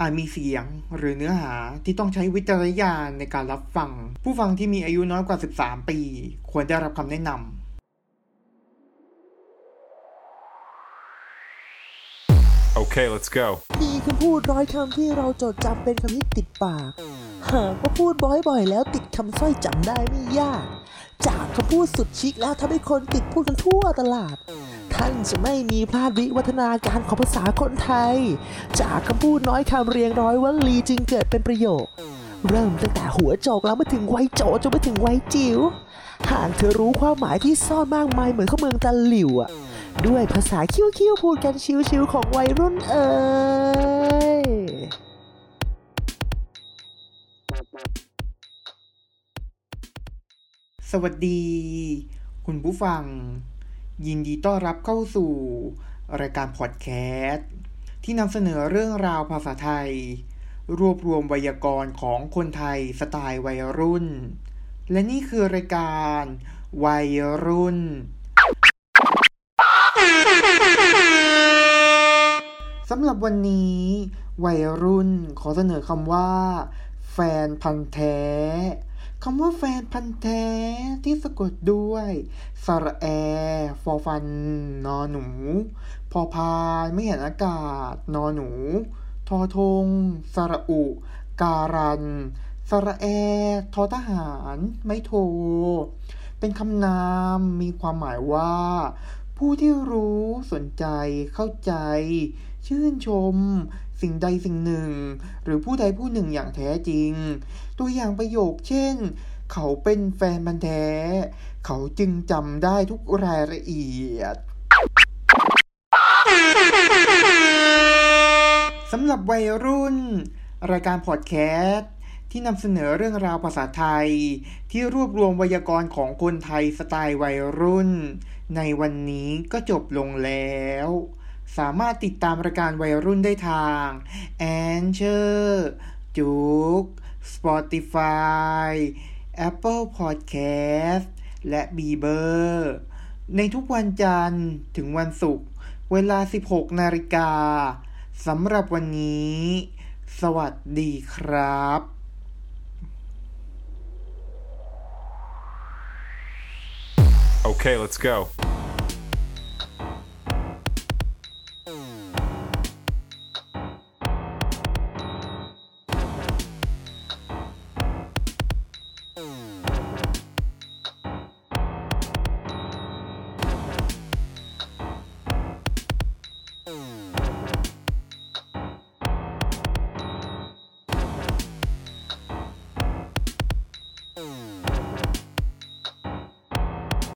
อาจมีเสียงหรือเนื้อหาที่ต้องใช้วิจารณญาณในการรับฟัง ผู้ฟังที่มีอายุน้อยกว่า 13 ปี ควรได้รับคำแนะนำ Okay, let's go. มีคำพูดร้อยคำที่เราจดจำเป็นคำที่ติดปาก หากว่าพูดบ่อยๆ แล้วติดคำสร้อยจำได้ไม่ยาก จากคำพูดสุดชิคแล้วทำให้คนติดพูดกันทั่วตลาด ท่านจะไม่มีพลาดวิวัฒนาการของภาษาคนไทย จากคำพูดน้อยคำเรียงร้อยวลีจึงเกิดเป็นประโยค เริ่มตั้งแต่หัวโจกแล้วมาถึงไวโจจนไปถึงไวจิ๋วหากเธอรู้ความหมายที่ซ่อนมากมายเหมือนข้าเมืองตะหลิวอะด้วยภาษาคิ้วๆพูดกันชิวๆของวัยรุ่นเอ่ย สวัสดี คุณผู้ฟัง ยินดีต้อนรับเข้าสู่ รายการพอดแคสต์ที่นำเสนอเรื่องราวภาษาไทย รวบรวมไวยากรณ์ของคนไทยสไตล์วัยรุ่น และนี่คือรายการวัยรุ่น สำหรับวันนี้ วัยรุ่นขอเสนอคำว่า แฟนพันธ์แท้ คำว่าแฟนพันธ์แท้ที่สะกดด้วยสระแอ ฟอฟัน นอหนู พอพานไม่เห็นอากาศ นอหนู ทอทง สระอุ การัน สระแอ ทอทหาร ไม่โท เป็นคำนามมีความหมายว่า ผู้ที่รู้สนใจเข้าใจ ชื่นชม สิ่งใดสิ่งหนึ่ง หรือผู้ใดผู้หนึ่งอย่างแท้จริง ตัวอย่างประโยคเช่น เขาเป็นแฟนบันแท้ เขาจึงจำได้ทุกรายละเอียดสำหรับวัยรุ่น รายการพอดแคสต์ ที่นำเสนอเรื่องราวภาษาไทย ที่รวบรวมไวยากรณ์ของคนไทยสไตล์วัยรุ่น ในวันนี้ก็จบลงแล้ว สามารถติดตามรายการวัยรุ่นได้ทาง a n c h o r จุก Spotify Apple Podcast และ b ีเบอร์ในทุกวันจันทร์ถึงวันศุกร์เวลา 16 นาฬิกาสำหรับวันนี้ สวัสดีครับ Okay, let's go. Oh.